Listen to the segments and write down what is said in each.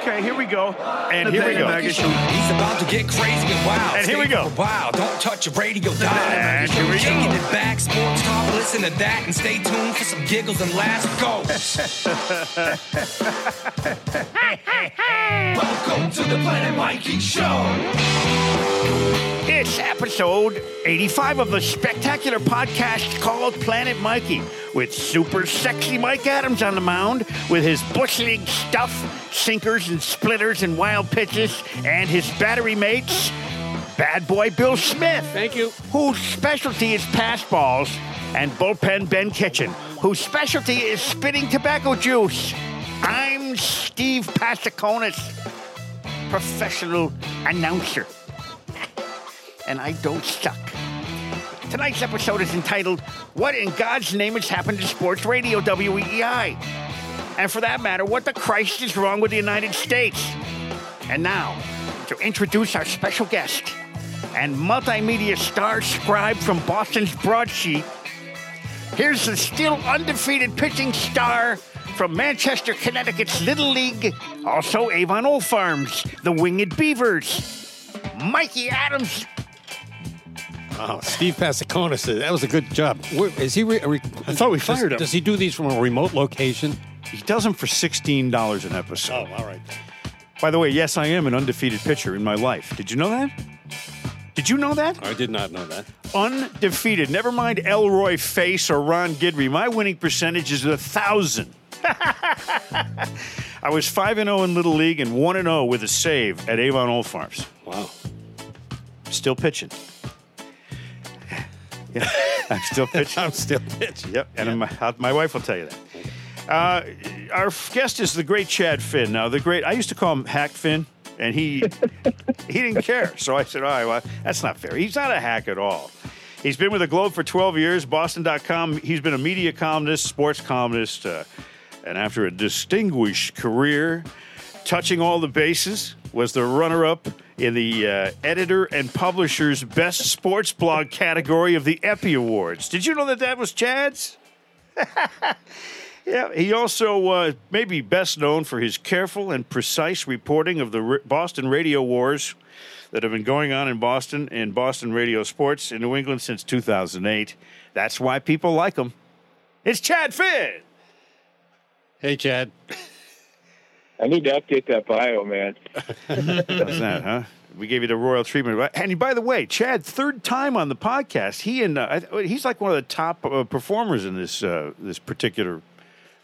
Okay, here we go. And here we go. He's about to get crazy and wild. And here we go. for a while. Don't touch your radio dial. And here we go. Taking it back, sports talk. Listen to that and stay tuned for some giggles and laughs. Go. Welcome to the Planet Mikey Show. It's episode 85 of the spectacular podcast called Planet Mikey, with super sexy Mike Adams on the mound with his Bush League stuff, sinkers and splitters and wild pitches, and his battery mates, bad boy Bill Smith. Thank you. Whose specialty is pass balls, and bullpen Ben Kitchen, whose specialty is spitting tobacco juice. I'm Steve Pasaconis, professional announcer and I don't suck. Tonight's episode is entitled What in God's Name has happened to sports radio WEEI? And for that matter, what the Christ is wrong with the United States? And now, to introduce our special guest and multimedia star scribe from Boston's broadsheet, here's the still undefeated pitching star from Manchester, Connecticut's Little League, also Avon Old Farms, the Winged Beavers, Mikey Adams. Oh, Steve Pasaconis. That was a good job. Where, is he? Re, re, I thought we does, fired him. Does he do these from a remote location? He does them for sixteen dollars an episode. Oh, all right. By the way, yes, I am an undefeated pitcher in my life. Did you know that? Did you know that? I did not know that. Undefeated. Never mind Elroy Face or Ron Guidry. My winning percentage is a thousand. I was five and zero in Little League and one and zero with a save at Avon Old Farms. Wow. Still pitching. Yeah, I'm still pitching. I'm still pitching. Yep, and my, uh, my wife will tell you that. Uh, our guest is the great Chad Finn. Now, the great I used to call him Hack Finn, and he he didn't care. So I said, "All right, well, that's not fair. He's not a hack at all." He's been with the Globe for 12 years, Boston.com. He's been a media columnist, sports columnist, uh, and after a distinguished career, touching all the bases, was the runner-up in the uh, editor and publisher's best sports blog category of the Eppy Awards. Did you know that that was Chad's? Yeah, he also uh, may be best known for his careful and precise reporting of the R- Boston radio wars that have been going on in Boston and Boston radio sports in New England since 2008. That's why people like him. It's Chad Finn. Hey, Chad. I need to update that bio, man. How's that, huh? We gave you the royal treatment. And by the way, Chad, third time on the podcast. He and uh, I- he's like one of the top uh, performers in this uh, this particular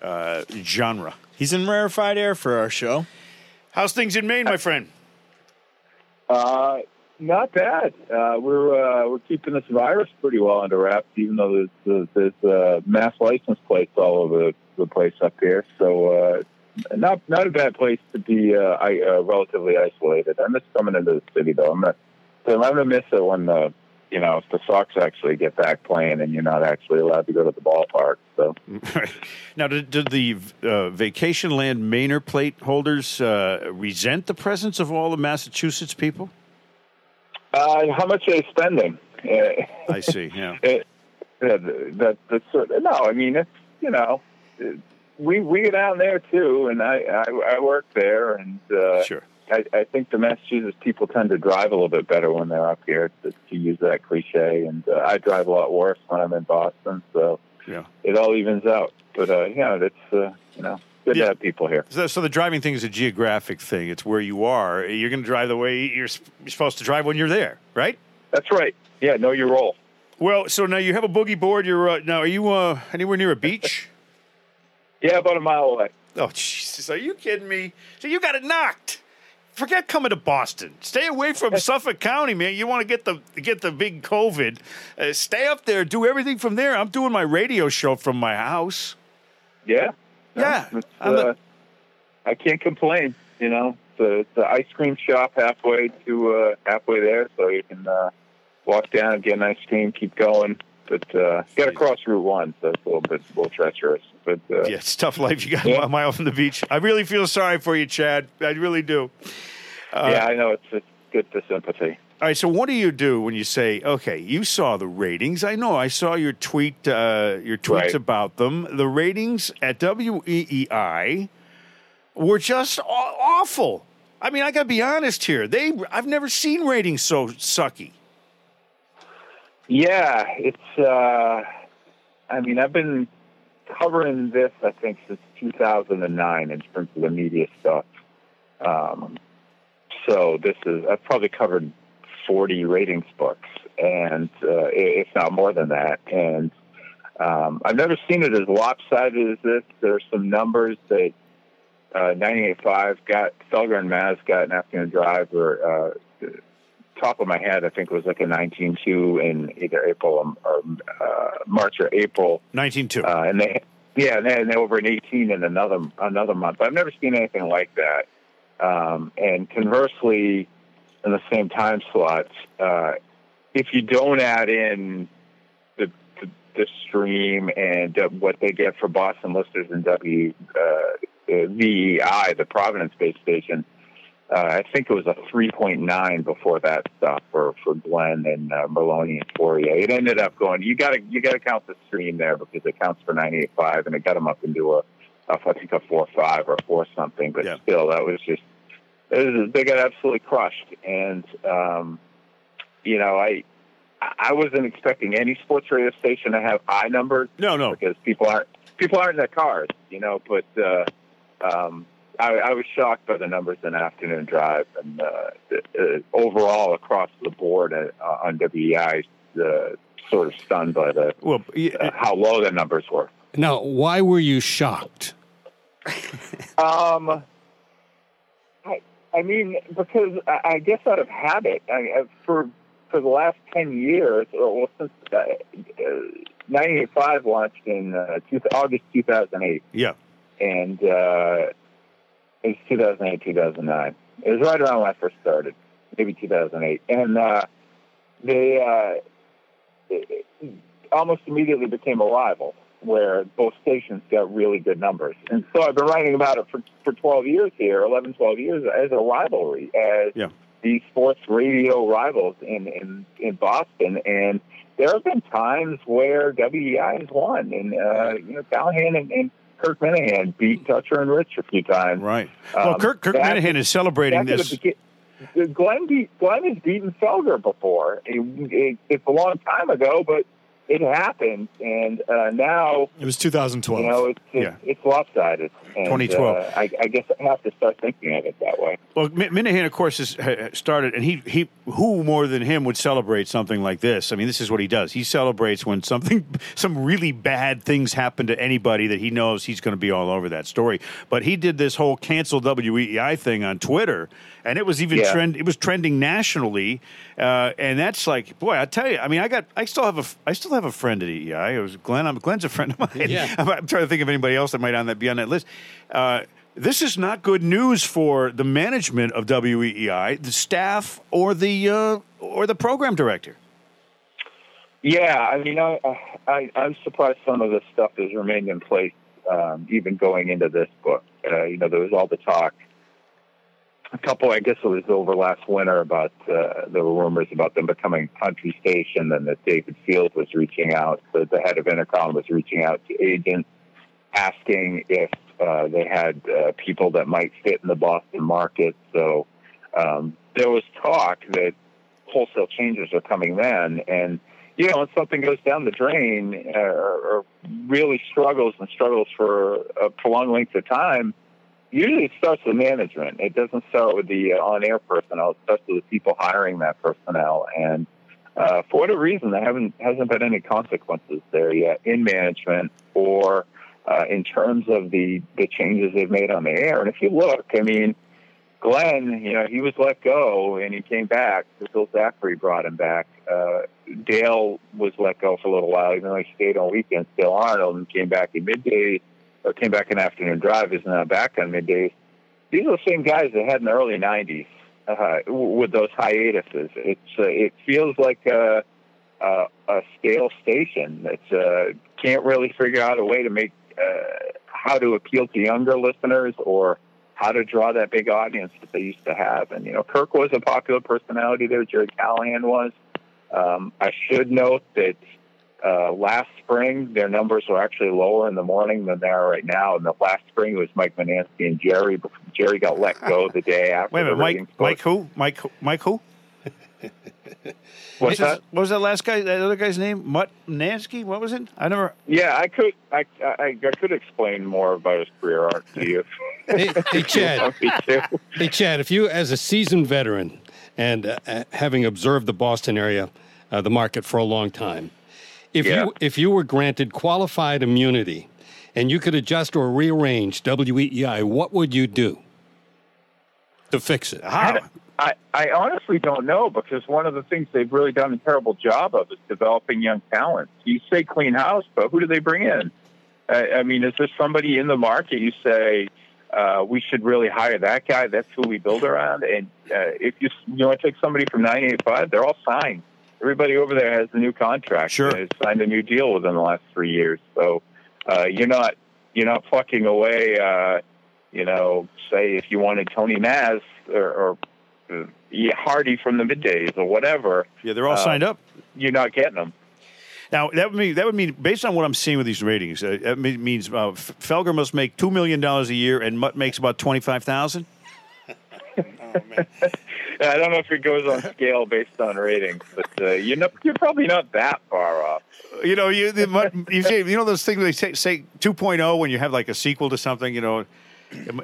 uh, genre. He's in rarefied air for our show. How's things in Maine, my friend? Uh, not bad. Uh, we're uh, we're keeping this virus pretty well under wraps, even though there's there's, there's uh, mass license plates all over the place up here. So uh, not not a bad place to be uh, I, uh, relatively isolated. I miss coming into the city though. I'm not. I'm gonna miss it when the you know if the Sox actually get back playing and you're not actually allowed to go to the ballpark. So now, did, did the uh, vacation land Mainer plate holders uh, resent the presence of all the Massachusetts people? uh, how much are they spending? Uh, I see. Yeah. it, that, that that's sort of, no. I mean, it's you know, we we get out there too, and I I, I work there, and uh, Sure. I, I think the Massachusetts people tend to drive a little bit better when they're up here, to, to use that cliche. And uh, I drive a lot worse when I'm in Boston, so Yeah. it all evens out. But uh, yeah, it's uh, you know good Yeah. to have people here. So, so the driving thing is a geographic thing. It's where you are. You're going to drive the way you're, you're supposed to drive when you're there, right? That's right. Yeah, know your role. Well, so now you have a boogie board. You're uh, now. Are you uh, anywhere near a beach? Yeah, about a mile away. Oh, Jesus! Are you kidding me? So you got it knocked. Forget coming to Boston. Stay away from Suffolk County, man. You want to get the get the big COVID. Uh, stay up there. Do everything from there. I'm doing my radio show from my house. Yeah. Yeah. I'm uh, I can't complain. You know, the a ice cream shop halfway to uh, halfway there, so you can uh, walk down and get an ice cream, keep going. But uh, got to cross Route One, so it's a little bit a little treacherous. But uh, Yeah, it's a tough life. You got Yeah. a mile from the beach. I really feel sorry for you, Chad. I really do. yeah, I know it's, it's good for sympathy. All right. So, what do you do when you say, "Okay, you saw the ratings"? I know. I saw your tweet, uh, your tweets Right. about them. The ratings at WEEI were just awful. I mean, I got to be honest here. They, I've never seen ratings so sucky. Yeah, it's. Uh, I mean, I've been covering this, I think, since 2009 in terms of the media stuff. Um, so this is I've probably covered 40 ratings books, and uh, if not more than that. And um, I've never seen it as lopsided as this. There are some numbers that uh, 98.5 got Felger and Maz got an afternoon drive or. Uh, top of my head, I think it was like a 19-2 in either April or, uh, March or April. 19-2. Uh, and they, yeah, and they over an 18 in another another month. I've never seen anything like that. Um, and conversely, in the same time slots, uh, if you don't add in the the, the stream and uh, what they get for Boston listeners and W uh, VEI, the Providence-based station, uh, I think it was a 3.9 before that stop for, for Glenn and uh, Merloni and Fauria. It ended up going. You got to you got to count the stream there because it counts for 98.5, and it got them up into a, a I think a four five or four something. But Yeah. still, that was just it was, they got absolutely crushed. And um, you know, I I wasn't expecting any sports radio station to have high numbers no, no. because people aren't people aren't in their cars, you know. But uh, um, I, I was shocked by the numbers in afternoon drive, and uh, uh, overall across the board uh, on WEI, uh, sort of stunned by the Well, y- uh, how low the numbers were. Now, why were you shocked? Um, I, I mean, because I, I guess out of habit, I, I, for for the last ten years, or well, since uh, uh, 98.5 launched in uh, two, August 2008. yeah. and uh, it was 2008, 2009. It was right around when I first started, maybe 2008, and uh, they uh, it, it almost immediately became a rival, where both stations got really good numbers. And so I've been writing about it for for 12 years here, 11, 12 years as a rivalry, as Yeah. these sports radio rivals in in in Boston, and there have been times where WEI has won, and uh, you know Callahan and, and Kirk Minihane beat Toucher and Rich a few times. Right. Well, Um, Kirk, Kirk Minihane is celebrating this. Glenn, beat, Glenn has beaten Felger before. It, it, it's a long time ago, but it happened, and uh, now It was 2012. you know it's it's, Yeah. it's lopsided. And, 2012. Uh, I, I guess I have to start thinking of it that way. Well, Mi- Minihane, of course, has started, and he, he who more than him would celebrate something like this? I mean, this is what he does. He celebrates when something, some really bad things happen to anybody that he knows he's going to be all over that story. But he did this whole cancel WEI thing on Twitter, and it was even Yeah. trend. It was trending nationally, uh, and that's like, boy, I tell you, I mean, I got, I still have a, f- I still have a friend at EEI. It was Glenn. I'm, Glenn's a friend of mine. Yeah. I'm, I'm trying to think of anybody else that might on that be on that list. Uh, this is not good news for the management of WEEI, the staff, or the uh, or the program director. Yeah, I mean, I, I I'm surprised some of this stuff has remained in place, um, even going into this book. Uh, you know, there was all the talk. A couple, I guess it was over last winter, about uh, there were rumors about them becoming country station, and that David Field was reaching out. The, the head of Entercom was reaching out to agents, asking if uh, they had uh, people that might fit in the Boston market. So um, there was talk that wholesale changes are coming then, and you know, when something goes down the drain uh, or really struggles and struggles for a prolonged length of time, usually it starts with management. It doesn't start with the uh, on-air personnel. It starts with the people hiring that personnel. And uh, for whatever reason, there haven't hasn't been any consequences there yet in management or uh, in terms of the the changes they've made on the air. And if you look, I mean. Glenn, you know, he was let go and he came back. Bill Zachary brought him back. Uh, Dale was let go for a little while, even though he stayed on weekends. Dale Arnold and came back in midday, or came back in afternoon drive. Is now back on midday. These are the same guys they had in the early '90s uh, with those hiatuses. It's uh, it feels like a, a, a stale station that uh, can't really figure out a way to make uh, how to appeal to younger listeners or how to draw that big audience that they used to have. And, you know, Kirk was a popular personality there. Jerry Callahan was. Um, I should note that uh, last spring, their numbers were actually lower in the morning than they are right now. And the last spring, it was Mike Mutnansky and Jerry. Jerry got let go the day after. Wait a minute, Mike. ratings Mike posted. who? Mike. Mike who? What's that? What was that last guy? That other guy's name? Mutt Nansky? What was it? I never. Yeah, I could. I, I, I could explain more about his career arc to you. Hey, hey, Chad. Want me to? Hey, Chad, if you, as a seasoned veteran and uh, having observed the Boston area, uh, the market for a long time, if Yeah. you if you were granted qualified immunity and you could adjust or rearrange WEEI, what would you do to fix it? How? I, I honestly don't know because one of the things they've really done a terrible job of is developing young talent. You say clean house, but who do they bring in? I, I mean, is there somebody in the market you say uh, we should really hire that guy? That's who we build around. And uh, if you you want to take somebody from 985, they're all signed. Everybody over there has a new contract. Sure. and has signed a new deal within the last three years. So uh, you're not you're not plucking away. Uh, you know, say if you wanted Tony Maz or, or uh, Hardy from the middays or whatever, Yeah, they're all Uh, signed up. you're not getting them. Now that would mean that would mean based on what I'm seeing with these ratings, uh, that means uh, Felger must make two million dollars a year, and Mutt makes about twenty five thousand. I don't know if it goes on scale based on ratings, but uh, you're not, you're probably not that far off. You know, you you say you know those things they say, say 2.0 when you have like a sequel to something. You know,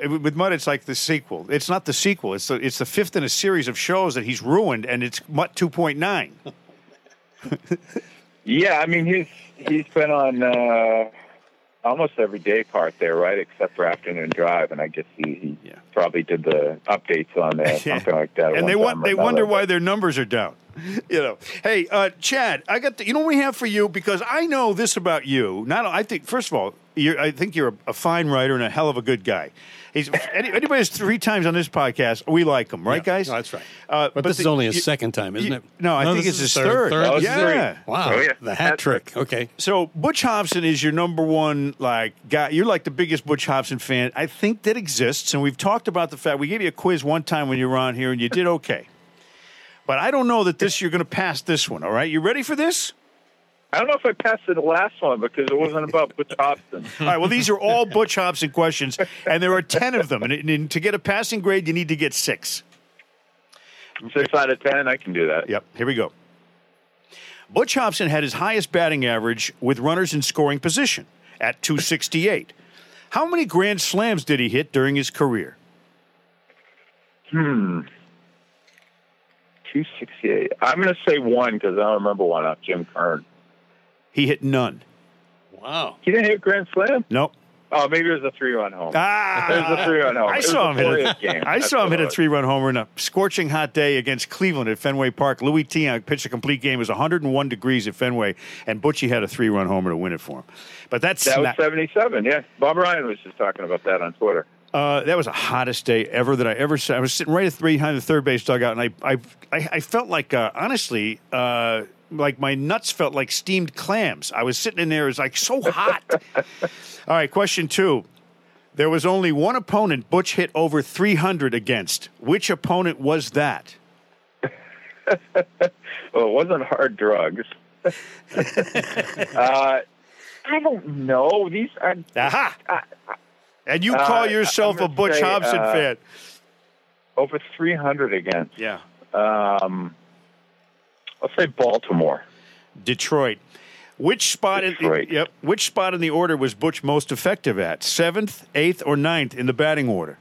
with Mutt it's like the sequel. It's not the sequel. It's the it's the fifth in a series of shows that he's ruined, and it's Mutt 2.9. Yeah, I mean he's he's been on uh, almost every day part there, right? Except for afternoon drive, and I guess he, he Yeah. Probably did the updates on there, something like that. and they want or they wonder why their numbers are down. You know, hey, uh, Chad, I got the, you know what we have for you because I know this about you. Not I think first of all, you're, I think you're a, a fine writer and a hell of a good guy. He's any, anybody who's three times on this podcast, we like him, right, guys? No, that's right. Uh, but, this the- is only his you- second time, isn't you- it? No, I think it's is his third. third. Oh, yeah. three. Wow, Oh, yeah. the hat trick. Okay. So Butch Hobson is your number one like guy. You're like the biggest Butch Hobson fan I think that exists, and we've talked about the fact we gave you a quiz one time when you were on here, and you did okay. But I don't know that this you're going to pass this one. All right, you ready for this? I don't know if I passed the last one because it wasn't about Butch Hobson. All right. Well, these are all Butch Hobson questions, and there are ten of them. And, and to get a passing grade, you need to get six. Six out of ten, I can do that. Yep. Here we go. Butch Hobson had his highest batting average with runners in scoring position at 268. How many grand slams did he hit during his career? Hmm. 268. I'm going to say one because I don't remember one off Jim Kern. He hit none. Wow. He didn't hit Grand Slam? Nope. Oh, maybe it was a three run home. Ah, It was a three-run homer. I It saw him hit a, game. I That's saw him hit a three-run homer in a scorching hot day against Cleveland at Fenway Park. Luis Tiant pitched a complete game. It was 101 degrees at Fenway, and Butchie had a three-run homer to win it for him. But that's That was not- 77, yeah. Bob Ryan was just talking about that on Twitter. Uh, that was the hottest day ever that I ever saw. I was sitting right at three behind the third base dugout, and I, I, I, I felt like, uh, honestly, uh, like my nuts felt like steamed clams. I was sitting in there; it was like so hot. All right, question two. There was only one opponent Butch hit over 300 against. Which opponent was that? Well, it wasn't hard drugs. uh, I don't know. These are Aha! Uh, And you call uh, yourself a Butch say, Hobson uh, fan? over 300 against. Yeah. Um, I'll say Baltimore. Detroit. Which spot Detroit. in yep, which spot in the order was Butch most effective at? Seventh, eighth, or ninth in the batting order?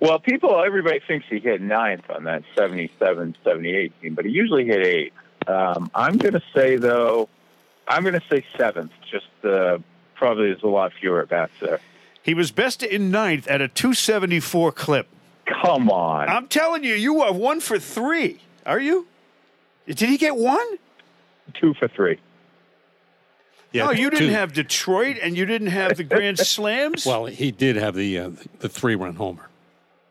Well, people, everybody thinks he hit ninth on that 77 78 team, but he usually hit eighth. Um, I'm going to say, though, I'm going to say seventh. Just uh, probably there's a lot fewer at bats there. He was best in ninth at a 274 clip. Come on. I'm telling you, you are one for three. Are you? Did he get one? Two for three. Yeah, oh, you didn't two. have Detroit and you didn't have the Grand Slams? Well, he did have the uh, the three run homer.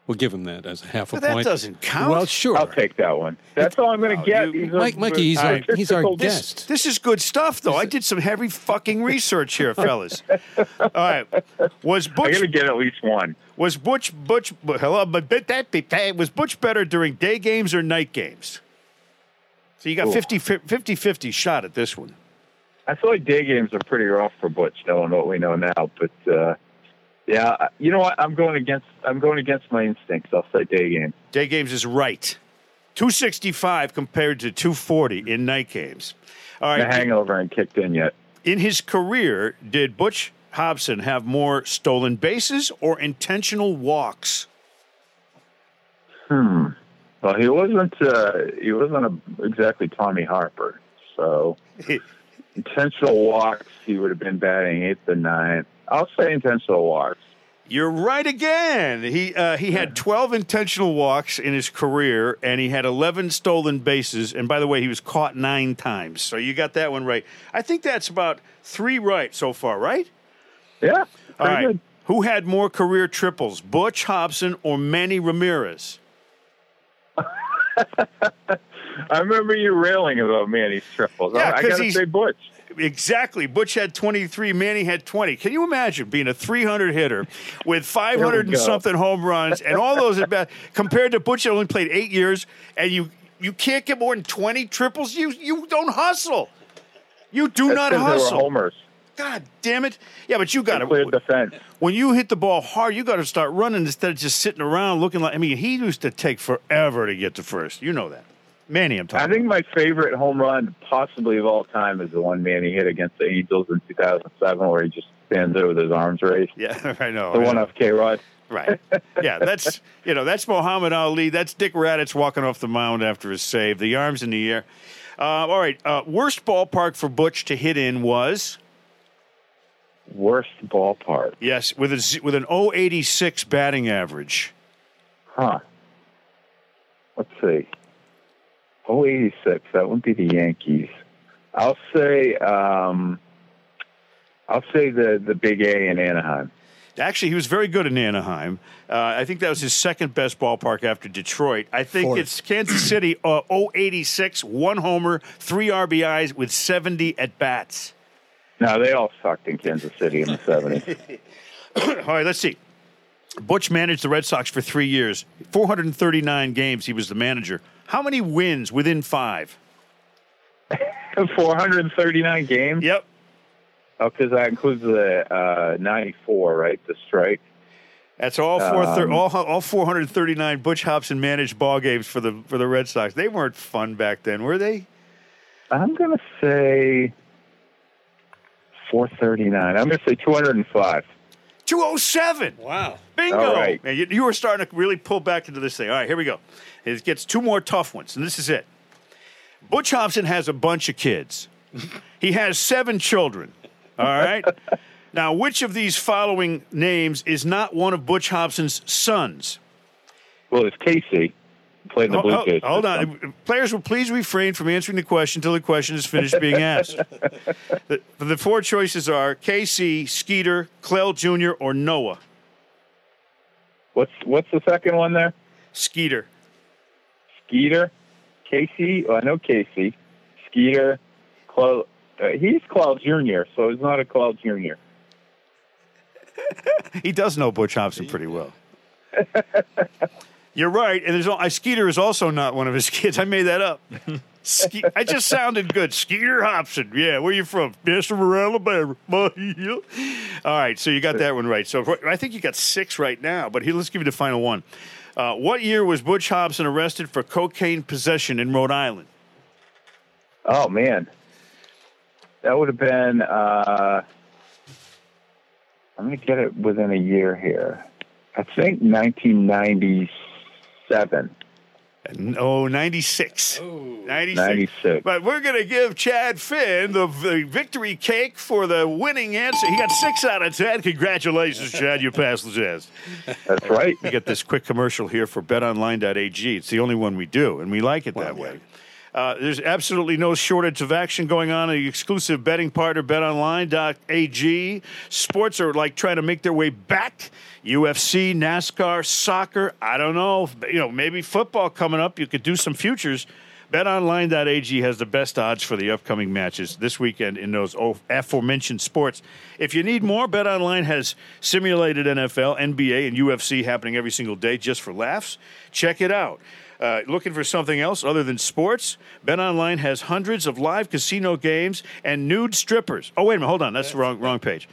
We'll give him that as a half a But that point. doesn't count. Well, sure. I'll take that one. That's all I'm going to get. you- These are Mike- Mikey, he's our- he's our statistical- guest. This is good stuff, though. I did some heavy fucking research here, fellas. All right. Was Butch? I'm Butch going to get at least one. Was Butch Butch hello but but that be- was Butch better during day games or night games? So you got Ooh. 50 50 50 shot at this one. I feel like day games are pretty rough for Butch, knowing what we know now. But uh, yeah, you know what? I'm going against. I'm going against my instincts. I'll say day game. Day games is right. 265 compared to 240 in night games. All right. The hangover ain't kicked in yet. In his career, did Butch Hobson have more stolen bases or intentional walks? Hmm. Well, he wasn't. Uh, he wasn't a, exactly Tommy Harper. So intentional walks, he would have been batting eighth and ninth. I'll say intentional walks. You're right again. He uh, he had 12 intentional walks in his career, and he had 11 stolen bases. And by the way, he was caught nine times. So you got that one right. I think that's about three right so far, right? Yeah. All right. good. Who had more career triples, Butch Hobson or Manny Ramirez? I remember you railing about Manny's triples. Yeah, I, gotta he's- say Butch. Exactly. Butch had 23, Manny had 20. Can you imagine being a 300 hitter with 500 and something home runs and all those at bat compared to Butch that only played 8 years and you you can't get more than 20 triples? You you don't hustle. You do That's not 'cause they were hustle. homers. God damn it. Yeah, but you got to Clear to defense. when you hit the ball hard, you got to start running instead of just sitting around looking like I mean, he used to take forever to get to first. You know that. Manny, I'm talking I think my favorite home run, possibly of all time, is the one Manny hit against the Angels in 2007, where he just stands there with his arms raised. Yeah, I know. The yeah. one off K Rod. Right. Yeah, that's you know that's Muhammad Ali. That's Dick Radatz walking off the mound after his save. The arms in the air. Uh, all right. Uh, worst ballpark for Butch to hit in was Worst ballpark. yes with a z- with an 086 batting average. Huh. Let's see. Oh, 86. That would be the Yankees. I'll say, um, I'll say the, the big A in Anaheim. Actually, he was very good in Anaheim. Uh, I think that was his second best ballpark after Detroit. I think Fourth. it's Kansas City. Uh, 086, one homer, three RBIs with 70 at bats. No, they all sucked in Kansas City in the 70s. All right, let's see. Butch managed the Red Sox for three years, 439 games. He was the manager. How many wins within five? 439 games? Yep. Oh, because that includes the uh, 94, right? The strike. That's all four thir- Um, all, all 439 Butch Hobson managed ball games for the for the Red Sox. They weren't fun back then, were they? I'm going to say 439. I'm going to say 205. 207. Wow. Bingo! All right. Man, you, you were starting to really pull back into this thing. All right, here we go. It gets two more tough ones, and this is it. Butch Hobson has a bunch of kids. he has seven children. All right. now, which of these following names is not one of Butch Hobson's sons? Well, it's Casey. The Blue Hold, Jays. hold on. Players will please refrain from answering the question until the question is finished being asked. the, the four choices are KC, Skeeter, Clell Jr., or Noah. What's what's the second one there? Skeeter. Skeeter, Casey. Well, I know Casey. Skeeter, Cloud. Uh, he's Cloud Junior, so he's not a Cloud Junior. He does know Butch Hobson pretty well. You're right, and there's al- I, Skeeter is also not one of his kids. I made that up. Ske- I just sounded good. Skeeter Hobson. Yeah, where you from? Yes, from Alabama. All right, so you got that one right. So I think you got six right now, but here, let's give you the final one. Uh, what year was Butch Hobson arrested for cocaine possession in Rhode Island? Oh man, that would have been. Uh, I'm going to get it within a year here. I think 1997. Oh, 96. 96. 96. But we're going to give Chad Finn the, the victory cake for the winning answer. He got six out of 10. Congratulations, Chad. You passed the test. That's right. We get this quick commercial here for betonline.ag. It's the only one we do, and we like it that way. Uh, there's absolutely no shortage of action going on. The exclusive betting partner, betonline.ag. Sports are like trying to make their way back. UFC, NASCAR, soccer. I don't know. You know, maybe football coming up. You could do some futures. BetOnline.ag has the best odds for the upcoming matches this weekend in those aforementioned sports. If you need more, BetOnline has simulated NFL, NBA, and UFC happening every single day just for laughs. Check it out. Uh, looking for something else other than sports? BetOnline has hundreds of live casino games and nude strippers. Oh, wait a minute, hold on, that's the wrong wrong page.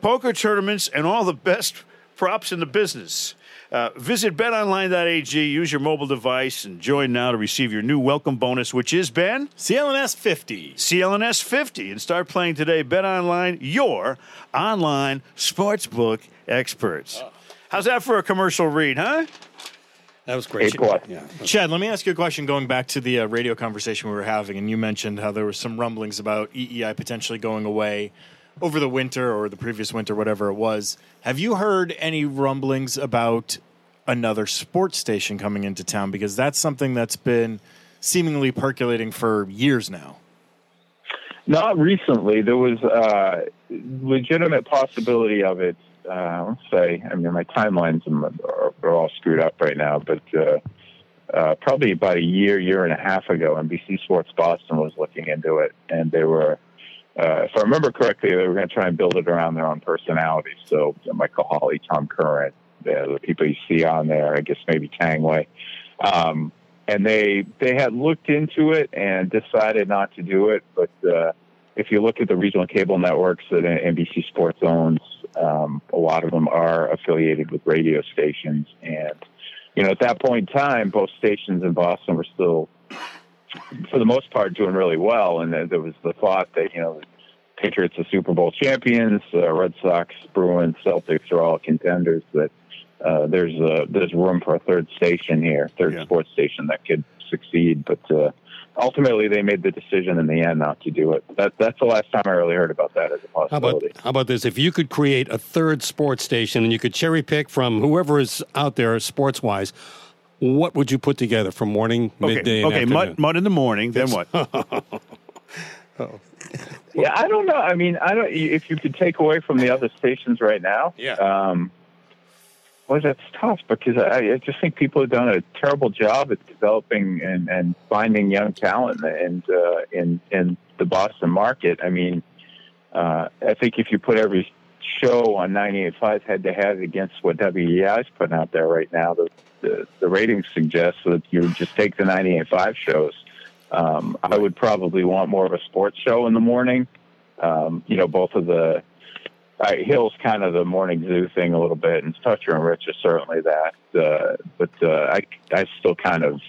Poker tournaments and all the best props in the business. Uh, visit betonline.ag, use your mobile device, and join now to receive your new welcome bonus, which is Ben CLNS 50. CLNS 50, and start playing today. Bet Online, your online sportsbook experts. How's that for a commercial read, huh? That was great. A. Yeah. Chad, let me ask you a question going back to the uh, radio conversation we were having, and you mentioned how there was some rumblings about EEI potentially going away over the winter or the previous winter, whatever it was. Have you heard any rumblings about another sports station coming into town? Because that's something that's been seemingly percolating for years now. Not recently. There was a legitimate possibility of it. Uh, let's say, I mean, my timelines are, are all screwed up right now, but uh, uh, probably about a year, year and a half ago, NBC Sports Boston was looking into it, and they were, uh, if I remember correctly, they were going to try and build it around their own personalities. So Michael Holley, Tom Curran, the, the people you see on there, I guess maybe Tanguay. Um, and they they had looked into it and decided not to do it. But uh, if you look at the regional cable networks that NBC Sports owns, um, a lot of them are affiliated with radio stations. And you know, at that point in time, both stations in Boston were still, for the most part, doing really well. And there was the thought that you know. Patriots are Super Bowl champions. Uh, Red Sox, Bruins, Celtics are all contenders. That uh, there's a, there's room for a third station here, third Yeah. sports station that could succeed. But uh, ultimately, they made the decision in the end not to do it. That that's the last time I really heard about that as a How about possibility. how about this? If you could create a third sports station and you could cherry pick from whoever is out there sports wise, what would you put together from morning, midday, okay, and okay. afternoon? Mud, mud in the morning. Then what? yeah, I don't know. I mean, I don't. If you could take away from the other stations right now, Yeah. Um, well, that's tough because I, I just think people have done a terrible job at developing and, and finding young talent and uh, in in the Boston market. I mean, uh, I think if you put every show on 98.5 head to head against what WEI is putting out there right now, the, the, the ratings suggest that you just take the 98.5 shows. Um, I would probably want more of a sports show in the morning. Um, you know, both of the uh, Hill's kind of the morning zoo thing a little bit, and Toucher and Rich is certainly that. Uh, but uh, I, I still kind of,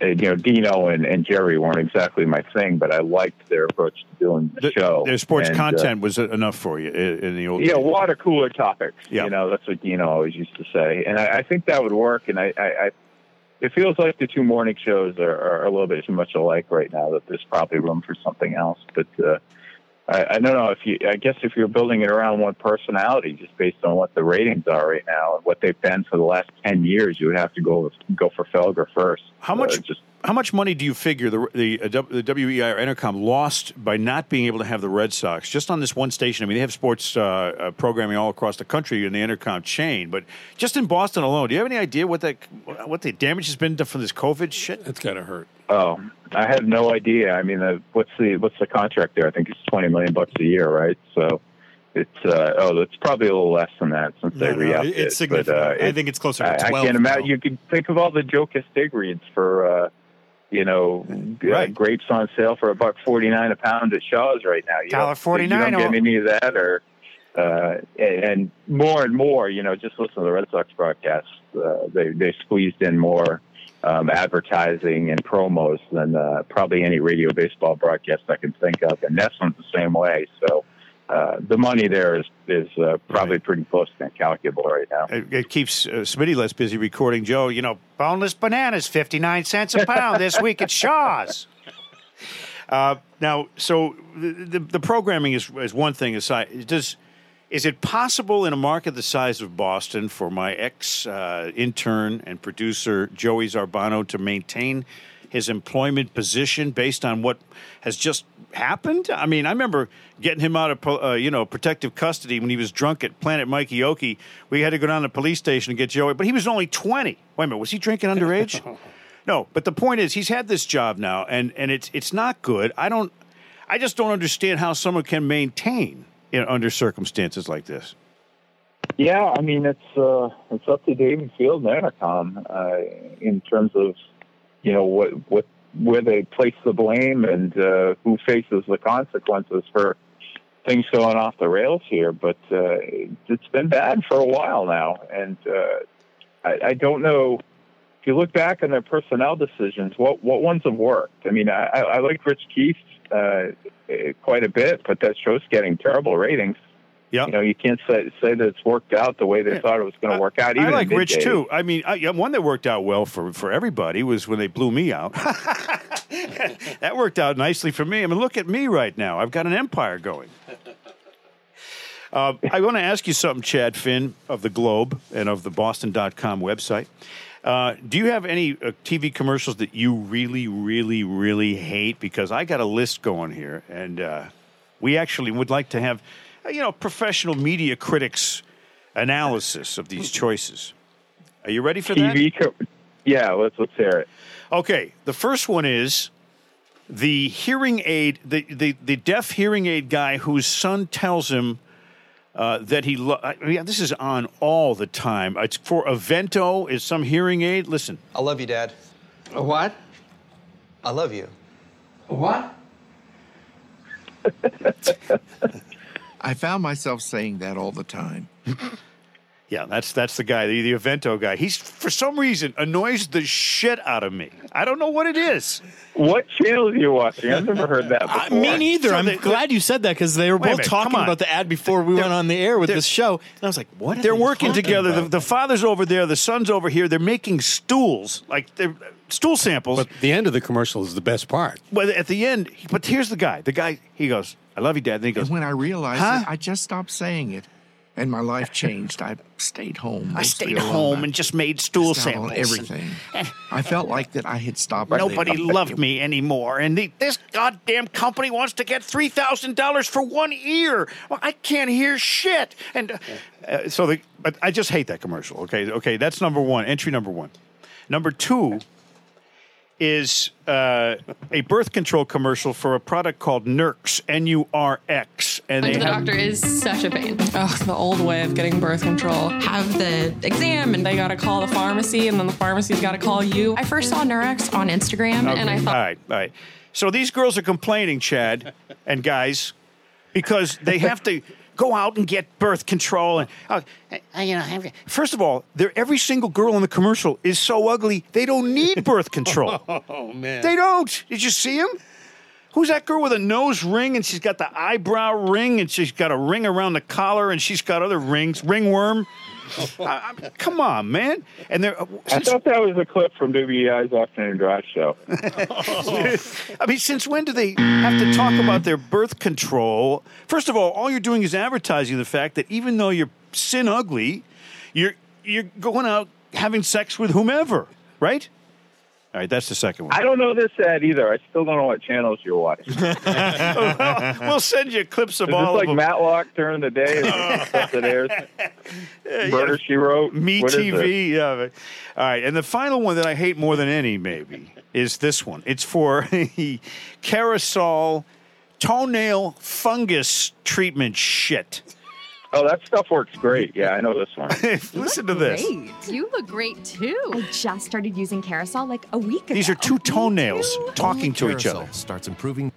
uh, you know, Dino and, and Jerry weren't exactly my thing, but I liked their approach to doing the, show. Their sports And, uh, content was enough for you in, in the old. yeah, days. water cooler topics. Yeah. You know, that's what Dino always used to say. And I, I think that would work. And I, I, I, it feels like the two morning shows are, are a little bit too much alike right now, that there's probably room for something else. But, uh, I, I don't know if you, I guess if you're building it around one personality, just based on what the ratings are right now and what they've been for the last 10 years, you would have to go, go for Felger first. How much? Uh, just how much money do you figure the the, uh, the WEI or Entercom lost by not being able to have the Red Sox just on this one station? I mean, they have sports uh, uh, programming all across the country in the Entercom chain, but just in Boston alone, do you have any idea what that what the damage has been to, from this COVID shit? It's got to hurt. Oh, I have no idea. I mean, uh, what's the what's the contract there? I think it's twenty million bucks a year, right? So it's uh, oh, it's probably a little less than that since they No, no, re-upped it- it. it's significant. But, uh, I think it's closer to I, 12. I can't imagine. You can think of all the Joe Castig reads for uh, you know uh, Right. grapes on sale for a buck forty nine a pound at Shaw's right now. You don't- $1.49 You don't get any of that, or uh, and, and more and more. You know, just listen to the Red Sox broadcasts. Uh, they they squeezed in more um, advertising and promos than uh, probably any radio baseball broadcast I can think of, and that's one the same way. So. Uh, the money there is is uh, probably pretty close to incalculable right now. It, it keeps uh, Smitty less busy recording Joe. You know, boneless bananas, fifty nine cents a pound this week at Shaw's. Uh, now, so the, the, the programming is, is one thing aside. Does is it possible in a market the size of Boston for my ex uh, intern and producer Joey Zarbano to maintain his employment position based on what has just happened? I mean, I remember getting him out of uh, you know protective custody when he was drunk at Planet Mikey Oki. We had to go down to the police station and get Joey, but he was only twenty. Wait a minute, was he drinking underage? no. But the point is, he's had this job now, and and it's it's not good. I don't. I just don't understand how someone can maintain in under circumstances like this. Yeah, I mean it's uh, it's up to David Field and Entercom uh, in terms of you know what what where they place the blame and uh, who faces the consequences for things going off the rails here. But uh, it's been bad for a while now, and uh, I, I don't know. If you look back on their personnel decisions, what what ones have worked? I mean, I, I like Rich Keefe uh, quite a bit, but that show's getting terrible ratings. Yeah. You know, you can't say say that it's worked out the way they thought it was going to work out. Even I like Rich too. I mean, I, one that worked out well for, for everybody was when they blew me out. that worked out nicely for me. I mean, look at me right now. I've got an empire going. Uh, I want to ask you something, Chad Finn of the Globe and of the Boston.com website. Uh, do you have any uh, TV commercials that you really, really, really hate? Because I got a list going here, and uh, we actually would like to have, you know, professional media critics analysis of these choices. Are you ready for that? TV. Co- yeah, let's let's hear it. Okay, the first one is the hearing aid, the, the, the deaf hearing aid guy whose son tells him uh, that he. Lo- I mean, this is on all the time. It's for Avento. Is some hearing aid? Listen. I love you, Dad. A what? I love you. A what? I found myself saying that all the time. Yeah, that's that's the guy, the, the Avento guy. He's for some reason annoys the shit out of me. I don't know what it is. What channel are you watching? I've never heard that I, me neither. So I'm they- glad you said that because they were both minute, talking about the ad before we went on the air with they're- this show, and I was like, "What?" Are They're they working talking together. The, the father's over there, the son's over here. They're making stools, like they're stool samples. But the end of the commercial is the best part. Well, at the end, but here's the guy. The guy, he goes, "I love you, Dad." Then he goes, And when I realized Huh? it, I just stopped saying it. And my life changed. I stayed home. "I stayed home I and just made stool missed samples. on and everything. I felt like that I had stopped. Nobody living. loved me anymore, and the, this goddamn company wants to get three thousand dollars for one ear. Well, I can't hear shit, and uh, uh, so the. But I just hate that commercial. Okay, okay, that's number one. Entry number one. Number two is uh, a birth control commercial for a product called Nurx, N U R X, and Going they the have doctor is such a pain. Ugh, the old way of getting birth control. Have the exam, and they gotta call the pharmacy, and then the pharmacy's gotta call you. I first saw Nurex on Instagram, and I thought, all right, all right. So these girls are complaining, Chad and guys, because they have to go out and get birth control. And uh, uh, you know, first of all, every single girl in the commercial is so ugly they don't need birth control. Oh man. they don't. Did you see them? Who's that girl with a nose ring and she's got the eyebrow ring and she's got a ring around the collar and she's got other rings, ringworm? I, I, come on, man! And they're uh, I thought that was a clip from WEI's Afternoon Drive show. I mean, since when do they have to talk about their birth control? First of all, all you're doing is advertising the fact that even though you're sin ugly, you're you're going out having sex with whomever, right? All right, that's the second one. I don't know this ad either. I still don't know what channels you're watching. Well, we'll send you clips of this all like of them. Just like Matlock during the day? Is that airs? Murder She Wrote? Me What is this? TV. Yeah. All right, and the final one that I hate more than any, maybe, is this one. It's for Kerasal toenail fungus treatment shit. Oh, that stuff works great. Yeah, I know this one. Listen to this. You look great too. I just started using Kerasal like a week ago. These are two toenails talking to each other. starts improving.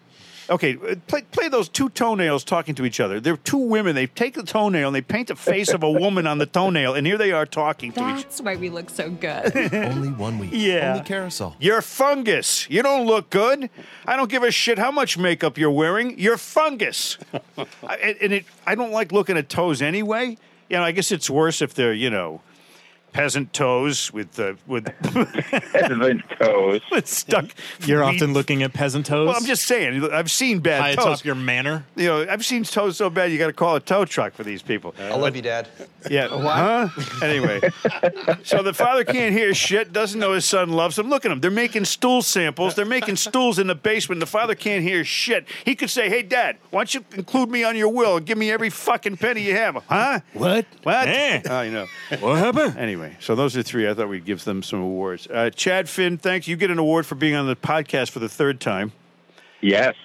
Okay, uh, play, play those two toenails talking to each other. They're two women. They take the toenail and they paint the face of a woman on the toenail, and here they are talking to each other. That's why we look so good. Only one week. Yeah. Only Kerasal. You're fungus. You don't look good. I don't give a shit how much makeup you're wearing. You're fungus. I, and and it, I don't like looking at toes anyway. You know, I guess it's worse if they're, you know, peasant toes with uh, with, Peasant toes. with stuck. You're meat. often looking at peasant toes. Well, I'm just saying. I've seen bad high toes. atop your manner. you know, I've seen toes so bad you got to call a tow truck for these people. I love you, Dad. Yeah. Huh? Anyway, so the father can't hear shit, doesn't know his son loves him. Look at them. They're making stool samples. They're making stools in the basement. The father can't hear shit. He could say, hey, Dad, why don't you include me on your will and give me every fucking penny you have? Huh? What? What? Eh. Oh, you know. What happened? Anyway. Anyway, so those are three. I thought we'd give them some awards. Uh, Chad Finn, thanks. You get an award for being on the podcast for the third time. Yes.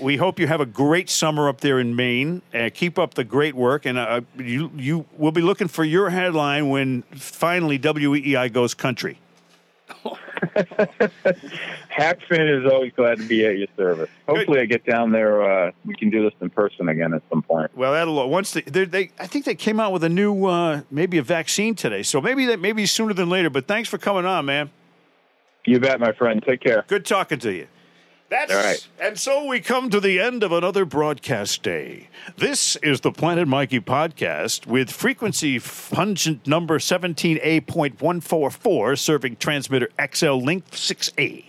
We hope you have a great summer up there in Maine. Uh, keep up the great work, and uh, you you will be looking for your headline when finally WEEI goes country. Hackfin is always glad to be at your service. Hopefully, I get down there. Uh, we can do this in person again at some point. Well, that'll once they, they, they I think they came out with a new uh, maybe a vaccine today, so maybe that maybe sooner than later. But thanks for coming on, man. You bet, my friend. Take care. Good talking to you. That's All right. And so we come to the end of another broadcast day. This is the Planet Mikey podcast with frequency pungent number 17A.144 serving transmitter XL Link 6A.